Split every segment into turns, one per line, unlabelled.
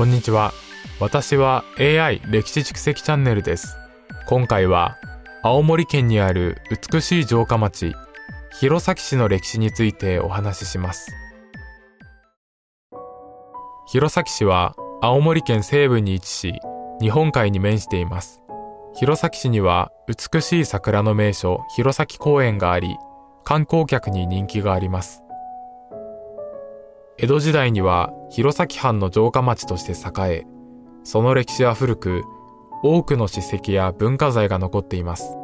こんにちは。私は AI 歴史蓄積チャンネルです。今回は青森県にある美しい城下町弘前市の歴史についてお話しします。弘前市は青森県西部に位置し日本海に面しています。弘前市には美しい桜の名所弘前公園があり観光客に人気があります。江戸時代には弘前藩の城下町として栄えその歴史は古く多くの史跡や文化財が残っています。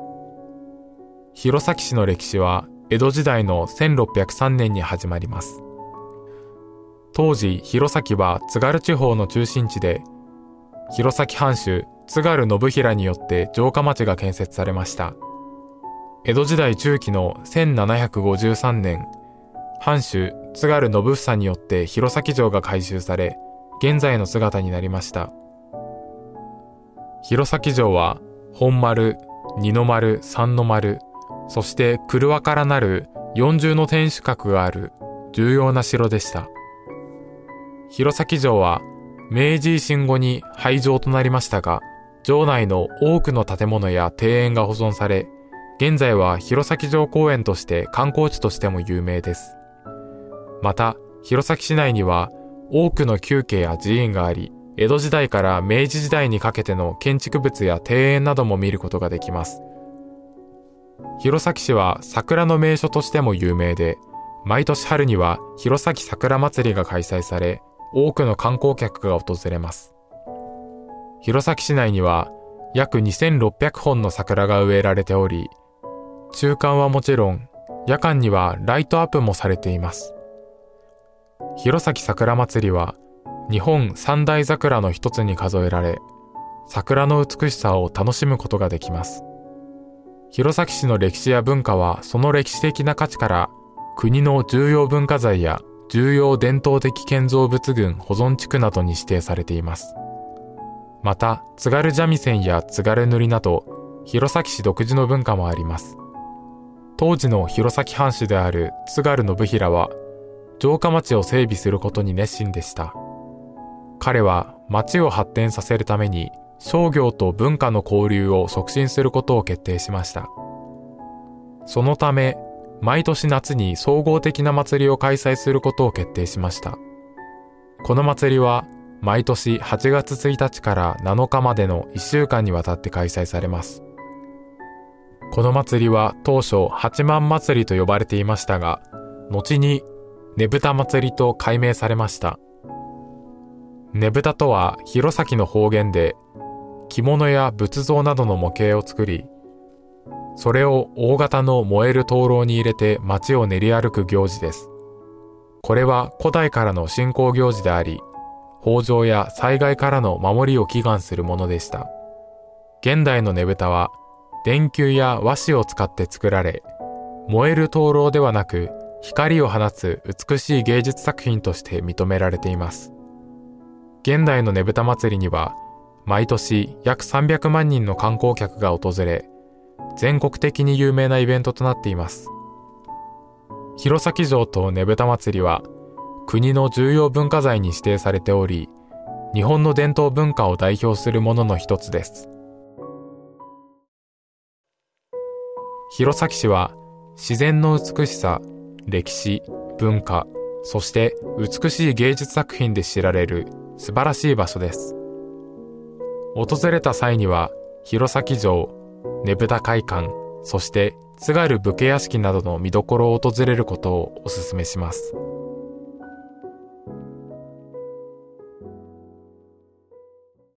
弘前市の歴史は江戸時代の1603年に始まります。当時弘前は津軽地方の中心地で弘前藩主津軽信平によって城下町が建設されました。江戸時代中期の1753年藩主津軽信房によって弘前城が改修され現在の姿になりました。弘前城は本丸二の丸三の丸そして車からなる四重の天守閣がある重要な城でした。弘前城は明治維新後に廃城となりましたが城内の多くの建物や庭園が保存され現在は弘前城公園として観光地としても有名です。また、弘前市内には多くの宮家や寺院があり、江戸時代から明治時代にかけての建築物や庭園なども見ることができます。弘前市は桜の名所としても有名で、毎年春には弘前桜祭りが開催され、多くの観光客が訪れます。弘前市内には約2600本の桜が植えられており、中間はもちろん、夜間にはライトアップもされています。弘前桜祭りは日本三大桜の一つに数えられ、桜の美しさを楽しむことができます。弘前市の歴史や文化はその歴史的な価値から国の重要文化財や重要伝統的建造物群保存地区などに指定されています。また、津軽三味線や津軽塗など、弘前市独自の文化もあります。当時の弘前藩主である津軽信平は、城下町を整備することに熱心でした。彼は町を発展させるために商業と文化の交流を促進することを決定しました。そのため、毎年夏に総合的な祭りを開催することを決定しました。この祭りは毎年8月1日から7日までの1週間にわたって開催されます。この祭りは当初八幡祭りと呼ばれていましたが、後にねぶた祭りと改名されました。ねぶたとは弘前の方言で着物や仏像などの模型を作り、それを大型の燃える灯籠に入れて街を練り歩く行事です。これは古代からの信仰行事であり、豊穣や災害からの守りを祈願するものでした。現代のねぶたは電球や和紙を使って作られ、燃える灯籠ではなく光を放つ美しい芸術作品として認められています。現代のねぶた祭りには、毎年約300万人の観光客が訪れ、全国的に有名なイベントとなっています。弘前城とねぶた祭りは、国の重要文化財に指定されており、日本の伝統文化を代表するものの一つです。弘前市は自然の美しさ、歴史、文化、そして美しい芸術作品で知られる素晴らしい場所です。訪れた際には、弘前城、ねぶた会館、そして津軽武家屋敷などの見どころを訪れることをお勧めします。